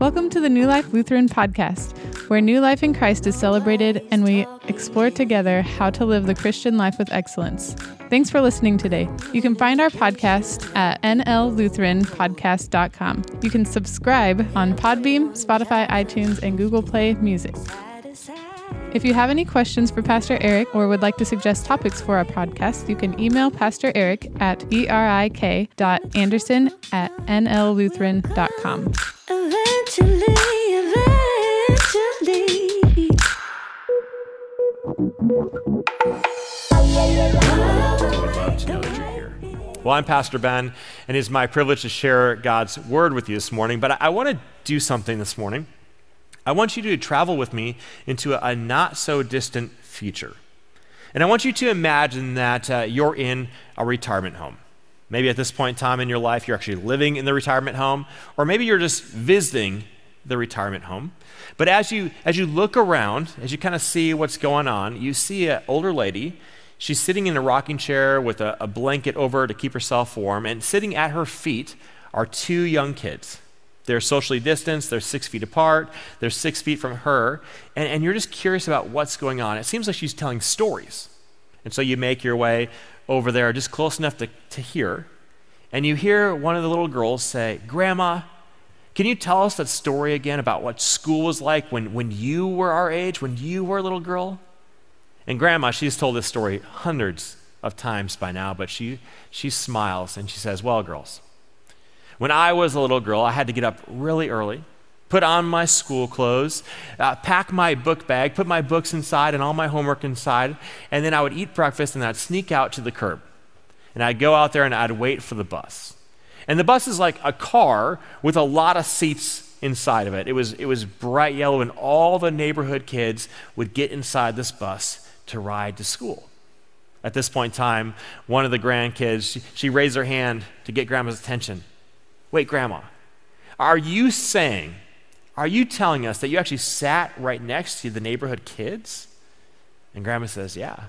Welcome to the New Life Lutheran podcast, where new life in Christ is celebrated and we explore together how to live the Christian life with excellence. Thanks for listening today. You can find our podcast at nllutheranpodcast.com. You can subscribe on Podbean, Spotify, iTunes, and Google Play Music. If you have any questions for Pastor Eric or would like to suggest topics for our podcast, you can email Pastor Eric at erik.anderson at nllutheran.com. Eventually, eventually. Well, I'm Pastor Ben, and it's my privilege to share God's word with you this morning. But I, I want to do something this morning. I want you to travel with me into a, not so distant future. And I want you to imagine that uh, you're in a retirement home. Maybe at this point in time in your life, you're actually living in the retirement home, or maybe you're just visiting the retirement home. But as you, as you look around, as you kind of see what's going on, you see an older lady. She's sitting in a rocking chair with a, a blanket over to keep herself warm, and sitting at her feet are two young kids. They're socially distanced, they're six feet apart, they're six feet from her, and, and you're just curious about what's going on. It seems like she's telling stories. And so you make your way over there, just close enough to, to hear. And you hear one of the little girls say, Grandma, can you tell us that story again about what school was like when, when you were our age, when you were a little girl? And Grandma, she's told this story hundreds of times by now, but she, she smiles and she says, Well, girls, when I was a little girl, I had to get up really early, put on my school clothes, uh, pack my book bag, put my books inside and all my homework inside, and then I would eat breakfast and I'd sneak out to the curb. And I'd go out there and I'd wait for the bus. And the bus is like a car with a lot of seats inside of it. It was, it was bright yellow, and all the neighborhood kids would get inside this bus to ride to school. At this point in time, one of the grandkids, she, she raised her hand to get grandma's attention. Wait, grandma, are you saying are you telling us that you actually sat right next to the neighborhood kids? And grandma says, Yeah.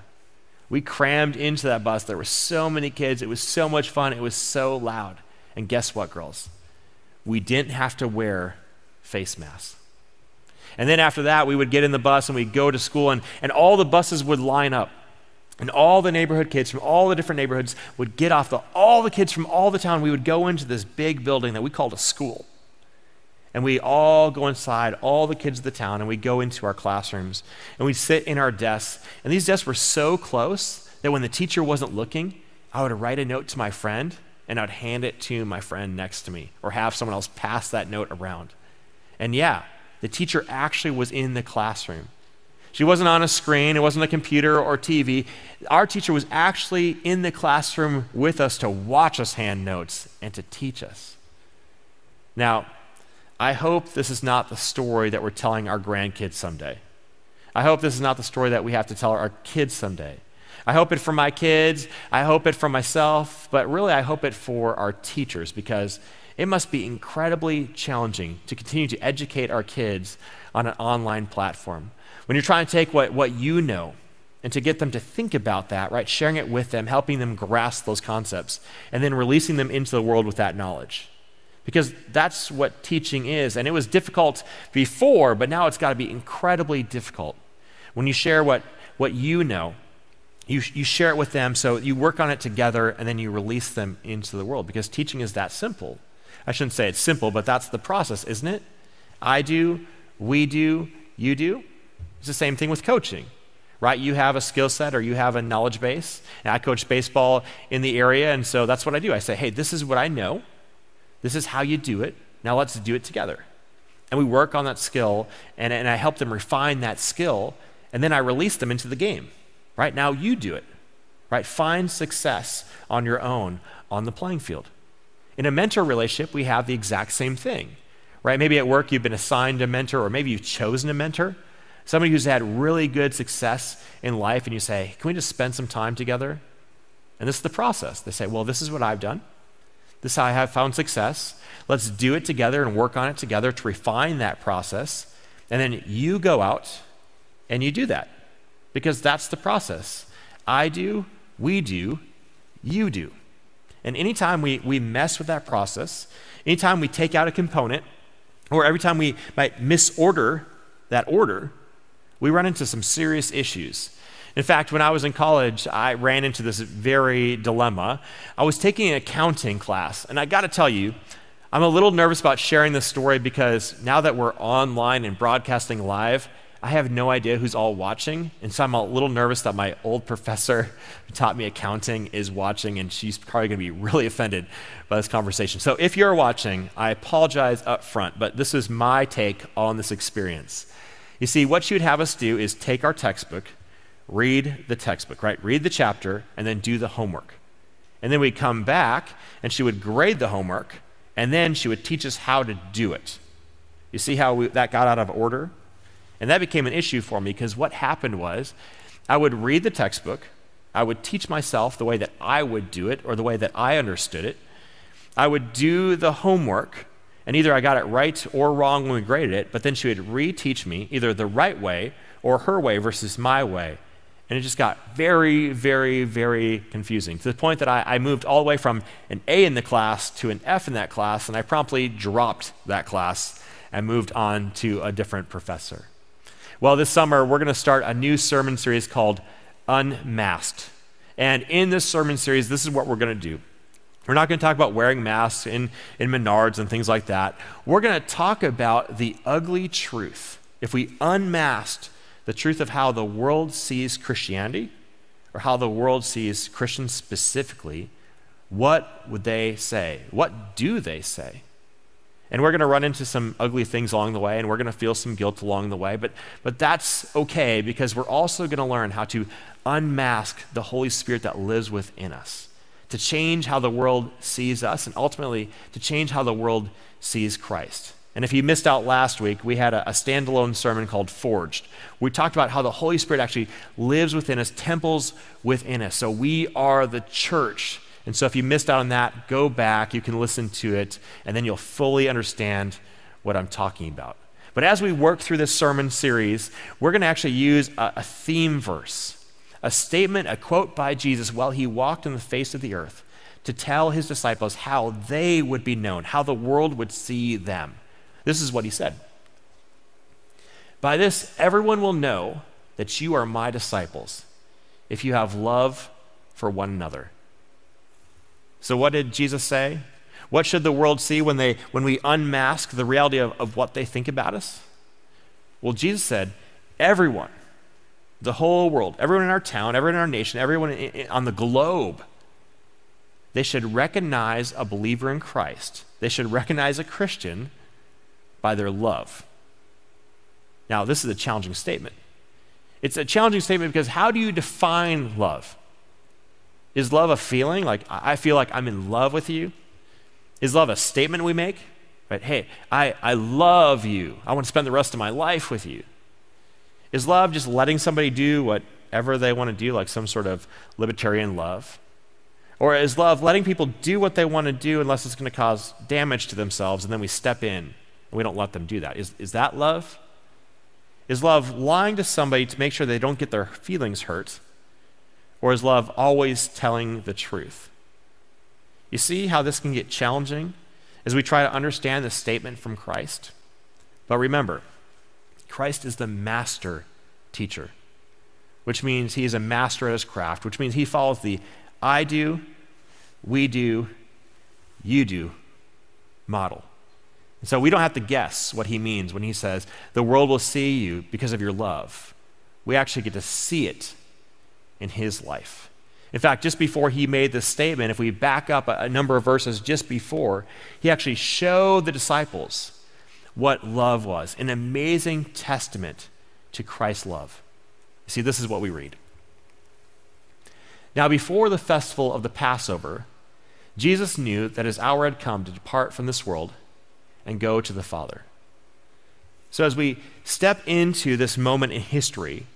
We crammed into that bus. There were so many kids. It was so much fun. It was so loud. And guess what, girls? We didn't have to wear face masks. And then after that, we would get in the bus and we'd go to school, and, and all the buses would line up. And all the neighborhood kids from all the different neighborhoods would get off the, all the kids from all the town. We would go into this big building that we called a school. And we all go inside, all the kids of the town, and we go into our classrooms and we sit in our desks. And these desks were so close that when the teacher wasn't looking, I would write a note to my friend and I'd hand it to my friend next to me or have someone else pass that note around. And yeah, the teacher actually was in the classroom. She wasn't on a screen, it wasn't a computer or TV. Our teacher was actually in the classroom with us to watch us hand notes and to teach us. Now, I hope this is not the story that we're telling our grandkids someday. I hope this is not the story that we have to tell our kids someday. I hope it for my kids. I hope it for myself. But really, I hope it for our teachers because it must be incredibly challenging to continue to educate our kids on an online platform. When you're trying to take what, what you know and to get them to think about that, right? Sharing it with them, helping them grasp those concepts, and then releasing them into the world with that knowledge because that's what teaching is. And it was difficult before, but now it's got to be incredibly difficult. When you share what, what you know, you, you share it with them, so you work on it together, and then you release them into the world because teaching is that simple. I shouldn't say it's simple, but that's the process, isn't it? I do, we do, you do. It's the same thing with coaching, right? You have a skill set or you have a knowledge base. And I coach baseball in the area, and so that's what I do. I say, hey, this is what I know. This is how you do it. Now let's do it together. And we work on that skill, and, and I help them refine that skill, and then I release them into the game. Right? Now you do it. Right? Find success on your own on the playing field. In a mentor relationship, we have the exact same thing. Right? Maybe at work you've been assigned a mentor, or maybe you've chosen a mentor. Somebody who's had really good success in life, and you say, Can we just spend some time together? And this is the process. They say, Well, this is what I've done. This is how I have found success. Let's do it together and work on it together to refine that process. And then you go out and you do that because that's the process. I do, we do, you do. And anytime we, we mess with that process, anytime we take out a component or every time we might misorder that order, we run into some serious issues. In fact, when I was in college, I ran into this very dilemma. I was taking an accounting class, and I got to tell you, I'm a little nervous about sharing this story because now that we're online and broadcasting live, I have no idea who's all watching. And so I'm a little nervous that my old professor who taught me accounting is watching, and she's probably going to be really offended by this conversation. So if you're watching, I apologize up front, but this is my take on this experience. You see, what she would have us do is take our textbook, read the textbook, right? Read the chapter, and then do the homework. And then we'd come back, and she would grade the homework and then she would teach us how to do it. You see how we, that got out of order? And that became an issue for me because what happened was I would read the textbook, I would teach myself the way that I would do it or the way that I understood it. I would do the homework, and either I got it right or wrong when we graded it, but then she would reteach me either the right way or her way versus my way. And it just got very, very, very confusing to the point that I, I, moved all the way from an A in the class to an F in that class, and I promptly dropped that class and moved on to a different professor. Well, this summer, we're going to start a new sermon series called Unmasked. And in this sermon series, this is what we're going to do. We're not going to talk about wearing masks in, in Menards and things like that. We're going to talk about the ugly truth. If we unmasked the truth of how the world sees Christianity or how the world sees Christians specifically, what would they say? What do they say? And we're going to run into some ugly things along the way, and we're going to feel some guilt along the way, but, but that's okay because we're also going to learn how to unmask the Holy Spirit that lives within us, to change how the world sees us, and ultimately to change how the world sees Christ. And if you missed out last week, we had a, a, standalone sermon called Forged. We talked about how the Holy Spirit actually lives within us, temples within us. So we are the church. And so if you missed out on that, go back. You can listen to it, and then you'll fully understand what I'm talking about. But as we work through this sermon series, we're going to actually use a, a theme verse, a statement, a quote by Jesus while he walked on the face of the earth to tell his disciples how they would be known, how the world would see them. This is what he said By this, everyone will know that you are my disciples if you have love for one another. So, what did Jesus say? What should the world see when, they, when we unmask the reality of, of what they think about us? Well, Jesus said, everyone, the whole world, everyone in our town, everyone in our nation, everyone on the globe, they should recognize a believer in Christ. They should recognize a Christian by their love. Now, this is a challenging statement. It's a challenging statement because how do you define love? Is love a feeling? Like, I feel like I'm in love with you? Is love a statement we make? Right? Hey, I, I love you. I want to spend the rest of my life with you. Is love just letting somebody do whatever they want to do, like some sort of libertarian love? Or is love letting people do what they want to do unless it's going to cause damage to themselves, and then we step in and we don't let them do that. Is, is that love? Is love lying to somebody to make sure they don't get their feelings hurt? Or is love always telling the truth? You see how this can get challenging as we try to understand the statement from Christ? But remember, Christ is the master teacher, which means he is a master at his craft, which means he follows the I do, we do, you do model. And so we don't have to guess what he means when he says, The world will see you because of your love. We actually get to see it in his life. In fact, just before he made this statement, if we back up a, number of verses just before, he actually showed the disciples what love was an amazing testament to Christ's love. See, this is what we read. Now, before the festival of the Passover, Jesus knew that his hour had come to depart from this world and go to the Father. So, as we step into this moment in history,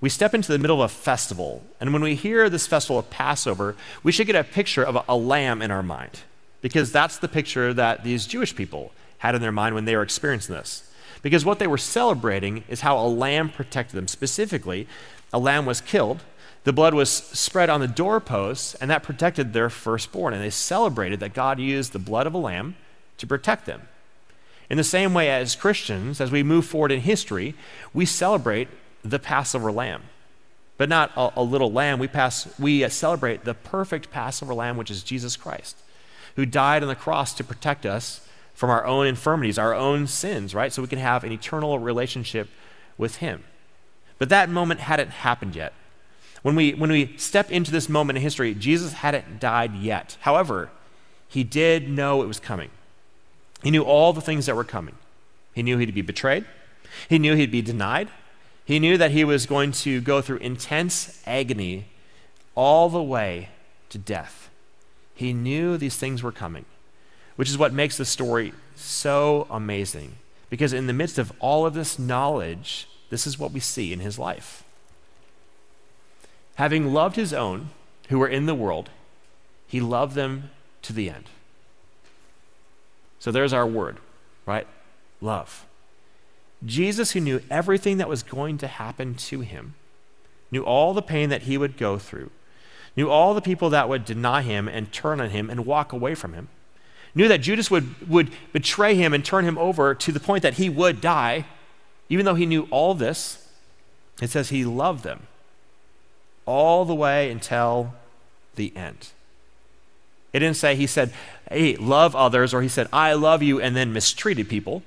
we step into the middle of a festival. And when we hear this festival of Passover, we should get a picture of a, a lamb in our mind, because that's the picture that these Jewish people had in their mind when they were experiencing this. Because what they were celebrating is how a lamb protected them. Specifically, a lamb was killed, the blood was spread on the doorposts, and that protected their firstborn. And they celebrated that God used the blood of a lamb to protect them. In the same way as Christians, as we move forward in history, we celebrate the Passover lamb. But not a, a little lamb. We, pass, we uh, celebrate the perfect Passover lamb, which is Jesus Christ, who died on the cross to protect us from our own infirmities, our own sins, right? So we can have an eternal relationship with Him. But that moment hadn't happened yet. When we, when we step into this moment in history, Jesus hadn't died yet. However, he did know it was coming. He knew all the things that were coming. He knew he'd be betrayed, he knew he'd be denied, he knew that he was going to go through intense agony all the way to death. He knew these things were coming, which is what makes the story so amazing. Because in the midst of all of this knowledge, this is what we see in his life. Having loved his own who were in the world, he loved them to the end. So there's our word, right? Love. Jesus, who knew everything that was going to happen to him, knew all the pain that he would go through, knew all the people that would deny him and turn on him and walk away from him, knew that Judas would, would betray him and turn him over to the point that he would die, even though he knew all this. It says he loved them all the way until the end. It didn't say he said, hey, love others, or he said, I love you, and then mistreated people.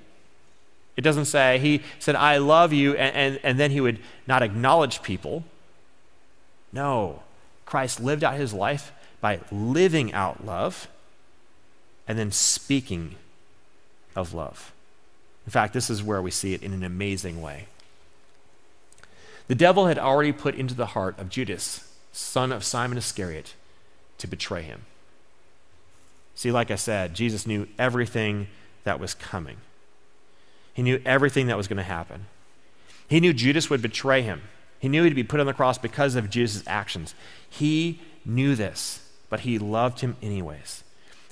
It doesn't say he said, I love you, and, and, and then he would not acknowledge people. No. Christ lived out his life by living out love and then speaking of love. In fact, this is where we see it in an amazing way. The devil had already put into the heart of Judas, son of Simon Iscariot, to betray him. See, like I said, Jesus knew everything that was coming. He knew everything that was going to happen. He knew Judas would betray him. He knew he'd be put on the cross because of Jesus' actions. He knew this, but he loved him anyways.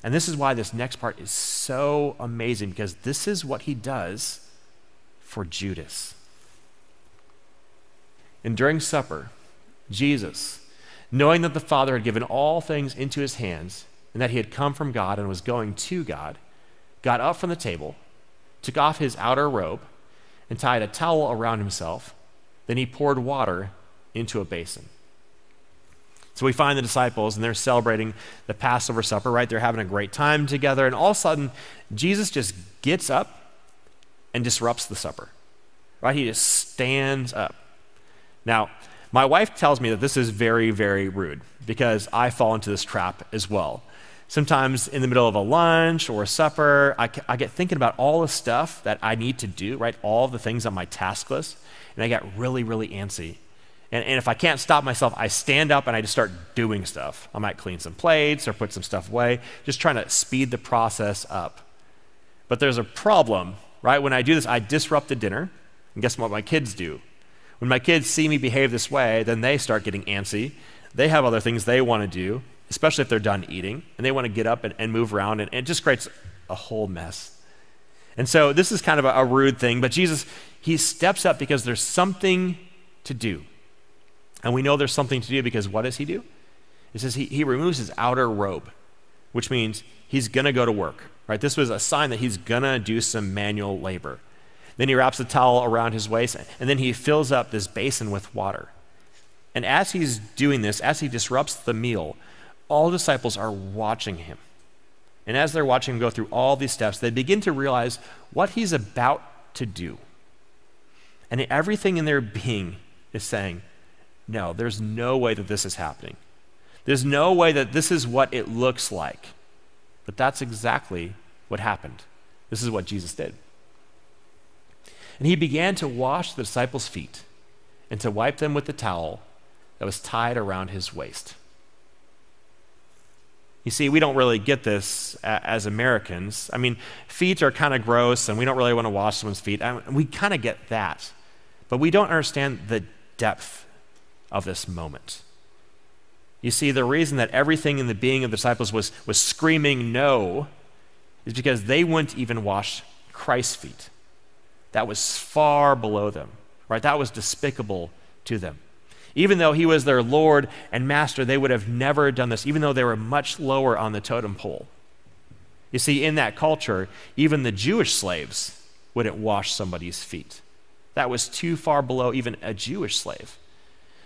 And this is why this next part is so amazing because this is what he does for Judas. And during supper, Jesus, knowing that the Father had given all things into his hands and that he had come from God and was going to God, got up from the table, took off his outer robe, and tied a towel around himself. Then he poured water into a basin. So we find the disciples, and they're celebrating the Passover supper, right? They're having a great time together, and all of a sudden, Jesus just gets up and disrupts the supper, right? He just stands up. Now, my wife tells me that this is very, very rude because I fall into this trap as well. Sometimes in the middle of a lunch or a supper, I, I get thinking about all the stuff that I need to do, right? All the things on my task list, and I get really, really antsy. And, and if I can't stop myself, I stand up and I just start doing stuff. I might clean some plates or put some stuff away, just trying to speed the process up. But there's a problem, right? When I do this, I disrupt the dinner. And guess what my kids do? When my kids see me behave this way, then they start getting antsy. They have other things they want to do, especially if they're done eating, and they want to get up and, and move around, and, and, it just creates a whole mess. And so this is kind of a, a rude thing, but Jesus, he steps up because there's something to do. And we know there's something to do because what does he do? It says he, he removes his outer robe, which means he's going to go to work, right? This was a sign that he's going to do some manual labor. Then he wraps a towel around his waist, and then he fills up this basin with water. And as he's doing this, as he disrupts the meal, all disciples are watching him. And as they're watching him go through all these steps, they begin to realize what he's about to do. And everything in their being is saying, no, there's no way that this is happening. There's no way that this is what it looks like. But that's exactly what happened. This is what Jesus did. And he began to wash the disciples' feet and to wipe them with the towel that was tied around his waist. You see, we don't really get this as Americans. I mean, feet are kind of gross and we don't really want to wash someone's feet. we kind of get that. But we don't understand the depth of this moment. You see, the reason that everything in the being of the disciples was, was screaming no is because they wouldn't even wash Christ's feet that was far below them, right? That was despicable to them. Even though he was their Lord and Master, they would have never done this, even though they were much lower on the totem pole. You see, in that culture, even the Jewish slaves wouldn't wash somebody's feet. That was too far below even a Jewish slave.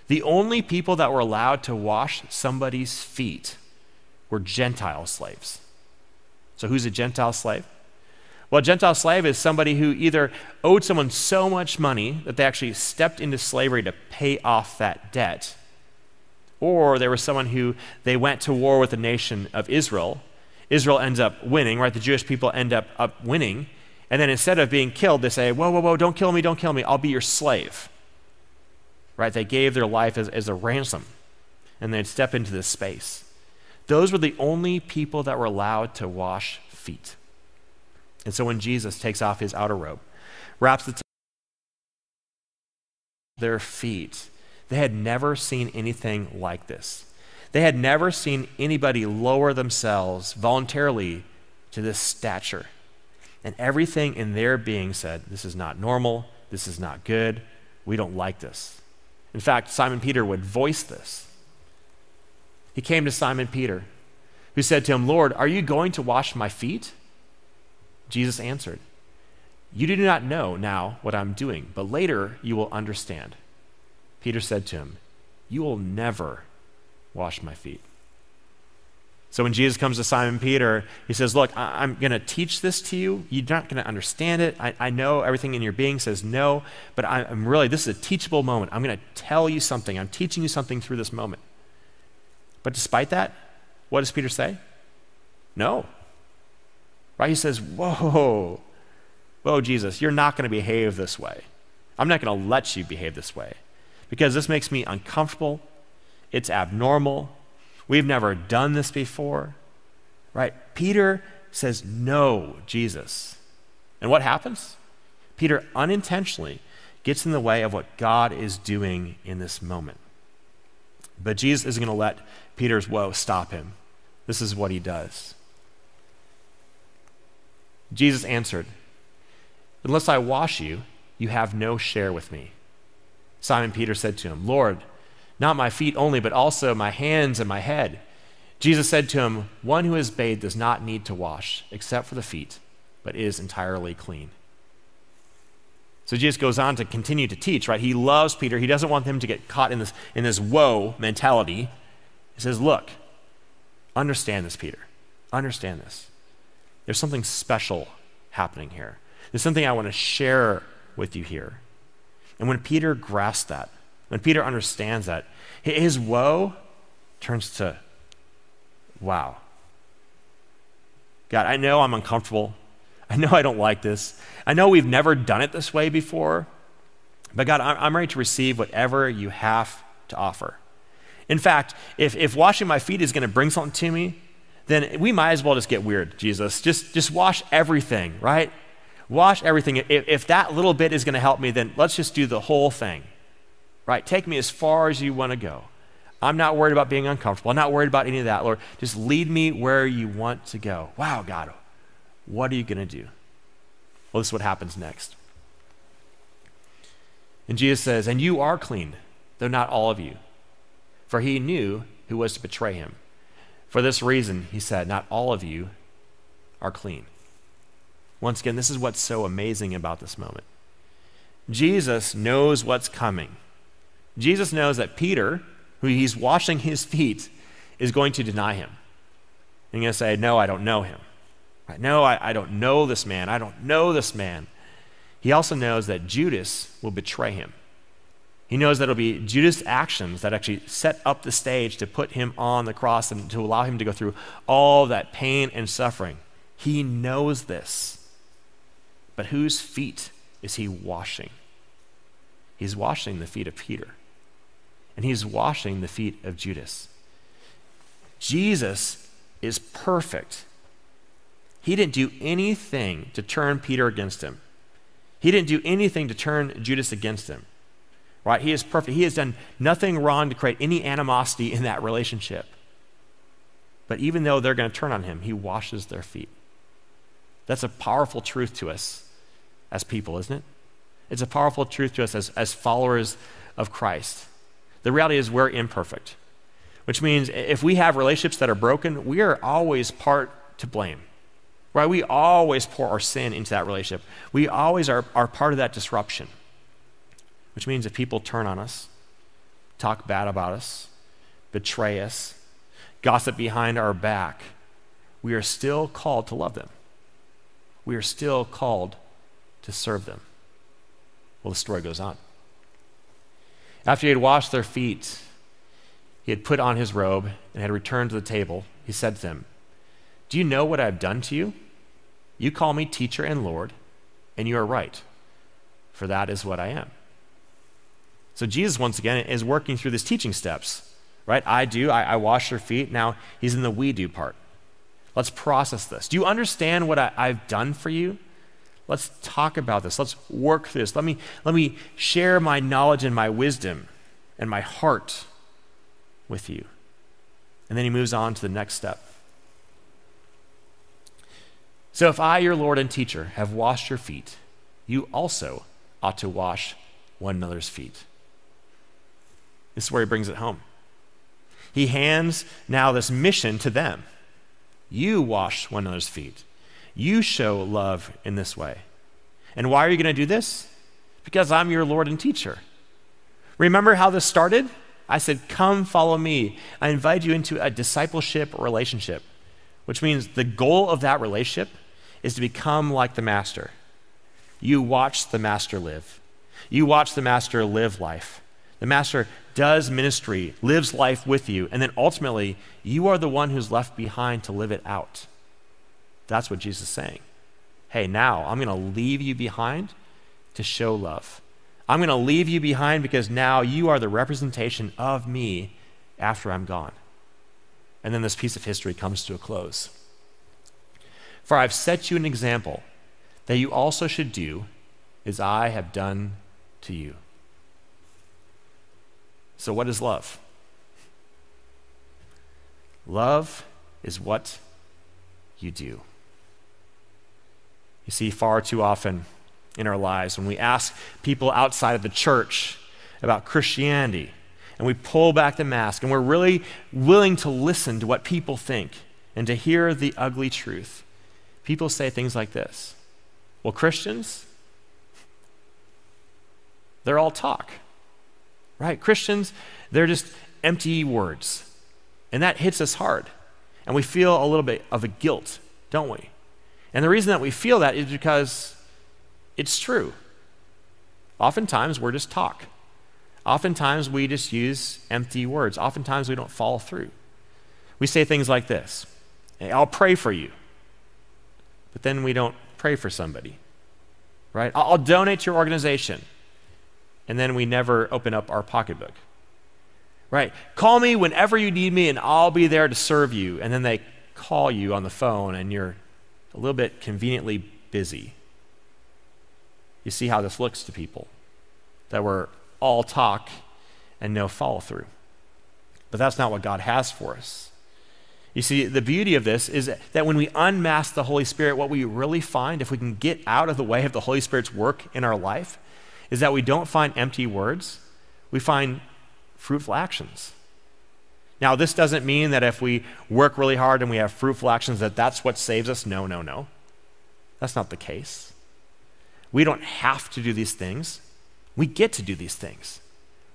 The only people that were allowed to wash somebody's feet were Gentile slaves. So, who's a Gentile slave? Well, a Gentile slave is somebody who either owed someone so much money that they actually stepped into slavery to pay off that debt, or there was someone who they went to war with the nation of Israel. Israel ends up winning, right? The Jewish people end up, up winning. And then instead of being killed, they say, Whoa, whoa, whoa, don't kill me, don't kill me. I'll be your slave. Right? They gave their life as, as a ransom. And they'd step into this space. Those were the only people that were allowed to wash feet. And so when Jesus takes off his outer robe, wraps the t- their feet, they had never seen anything like this. They had never seen anybody lower themselves voluntarily to this stature. And everything in their being said, This is not normal. This is not good. We don't like this. In fact, Simon Peter would voice this. He came to Simon Peter, who said to him, Lord, are you going to wash my feet? Jesus answered, You do not know now what I'm doing, but later you will understand. Peter said to him, You will never wash my feet. So when Jesus comes to Simon Peter, he says, Look, I- am going to teach this to you. You're not going to understand it. I-, I know everything in your being says no, but I- I'm really, this is a teachable moment. I'm going to tell you something. I'm teaching you something through this moment. But despite that, what does Peter say? No. Right? He says, Whoa, whoa, Jesus, you're not going to behave this way. I'm not going to let you behave this way because this makes me uncomfortable. It's abnormal. We've never done this before. Right? Peter says, No, Jesus. And what happens? Peter unintentionally gets in the way of what God is doing in this moment. But Jesus isn't going to let Peter's woe stop him. This is what he does. Jesus answered, Unless I wash you, you have no share with me. Simon Peter said to him, Lord, not my feet only, but also my hands and my head. Jesus said to him, One who is bathed does not need to wash, except for the feet, but is entirely clean. So Jesus goes on to continue to teach, right? He loves Peter. He doesn't want him to get caught in this, in this woe mentality. He says, Look, understand this, Peter. Understand this. There's something special happening here. There's something I want to share with you here. And when Peter grasped that, when Peter understands that, his woe turns to wow. God, I know I'm uncomfortable. I know I don't like this. I know we've never done it this way before. But God, I'm ready to receive whatever you have to offer. In fact, if, if washing my feet is going to bring something to me, then we might as well just get weird, Jesus. Just, just wash everything, right? Wash everything. If, if that little bit is going to help me, then let's just do the whole thing right? Take me as far as you want to go. I'm not worried about being uncomfortable. I'm not worried about any of that, Lord. Just lead me where you want to go. Wow, God, what are you going to do? Well, this is what happens next. And Jesus says, And you are clean, though not all of you. For he knew who was to betray him. For this reason, he said, Not all of you are clean. Once again, this is what's so amazing about this moment. Jesus knows what's coming. Jesus knows that Peter, who he's washing his feet, is going to deny him. He's going to say, No, I don't know him. No, I, I don't know this man. I don't know this man. He also knows that Judas will betray him. He knows that it'll be Judas' actions that actually set up the stage to put him on the cross and to allow him to go through all that pain and suffering. He knows this. But whose feet is he washing? He's washing the feet of Peter and he's washing the feet of Judas. Jesus is perfect. He didn't do anything to turn Peter against him. He didn't do anything to turn Judas against him. Right? He is perfect. He has done nothing wrong to create any animosity in that relationship. But even though they're going to turn on him, he washes their feet. That's a powerful truth to us as people, isn't it? It's a powerful truth to us as, as followers of Christ. The reality is we're imperfect, which means if we have relationships that are broken, we are always part to blame. right? We always pour our sin into that relationship. We always are, are part of that disruption, which means if people turn on us, talk bad about us, betray us, gossip behind our back, we are still called to love them. We are still called to serve them. Well, the story goes on. After he had washed their feet, he had put on his robe and had returned to the table. He said to them, Do you know what I have done to you? You call me teacher and Lord, and you are right, for that is what I am. So Jesus, once again, is working through these teaching steps, right? I do, I, I wash their feet. Now he's in the we do part. Let's process this. Do you understand what I, I've done for you? Let's talk about this. Let's work this. Let me, let me share my knowledge and my wisdom and my heart with you. And then he moves on to the next step. So if I, your Lord and teacher, have washed your feet, you also ought to wash one another's feet. This is where he brings it home. He hands now this mission to them. You wash one another's feet. You show love in this way. And why are you going to do this? Because I'm your Lord and teacher. Remember how this started? I said, Come follow me. I invite you into a discipleship relationship, which means the goal of that relationship is to become like the master. You watch the master live. You watch the master live life. The master does ministry, lives life with you, and then ultimately, you are the one who's left behind to live it out. That's what Jesus is saying. Hey, now I'm going to leave you behind to show love. I'm going to leave you behind because now you are the representation of me after I'm gone. And then this piece of history comes to a close. For I've set you an example that you also should do as I have done to you. So, what is love? Love is what you do. You see, far too often in our lives, when we ask people outside of the church about Christianity, and we pull back the mask, and we're really willing to listen to what people think and to hear the ugly truth, people say things like this Well, Christians, they're all talk, right? Christians, they're just empty words. And that hits us hard. And we feel a little bit of a guilt, don't we? And the reason that we feel that is because it's true. Oftentimes, we're just talk. Oftentimes, we just use empty words. Oftentimes, we don't follow through. We say things like this I'll pray for you. But then we don't pray for somebody, right? I'll donate to your organization. And then we never open up our pocketbook, right? Call me whenever you need me and I'll be there to serve you. And then they call you on the phone and you're a little bit conveniently busy. You see how this looks to people that we're all talk and no follow through. But that's not what God has for us. You see, the beauty of this is that when we unmask the Holy Spirit, what we really find, if we can get out of the way of the Holy Spirit's work in our life, is that we don't find empty words, we find fruitful actions. Now, this doesn't mean that if we work really hard and we have fruitful actions, that that's what saves us. No, no, no. That's not the case. We don't have to do these things. We get to do these things,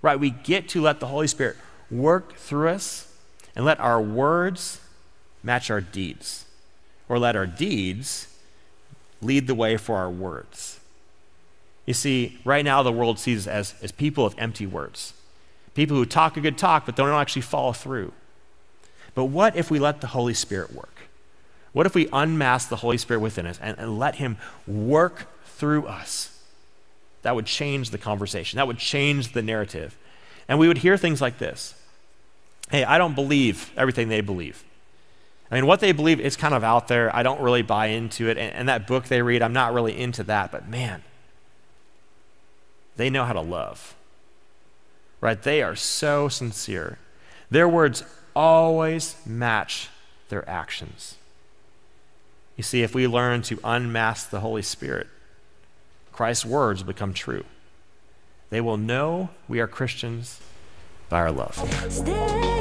right? We get to let the Holy Spirit work through us and let our words match our deeds, or let our deeds lead the way for our words. You see, right now the world sees us as, as people of empty words. People who talk a good talk, but don't actually follow through. But what if we let the Holy Spirit work? What if we unmask the Holy Spirit within us and, and let Him work through us? That would change the conversation, that would change the narrative. And we would hear things like this Hey, I don't believe everything they believe. I mean, what they believe is kind of out there. I don't really buy into it. And, and that book they read, I'm not really into that. But man, they know how to love right? They are so sincere. Their words always match their actions. You see, if we learn to unmask the Holy Spirit, Christ's words become true. They will know we are Christians by our love. Stay.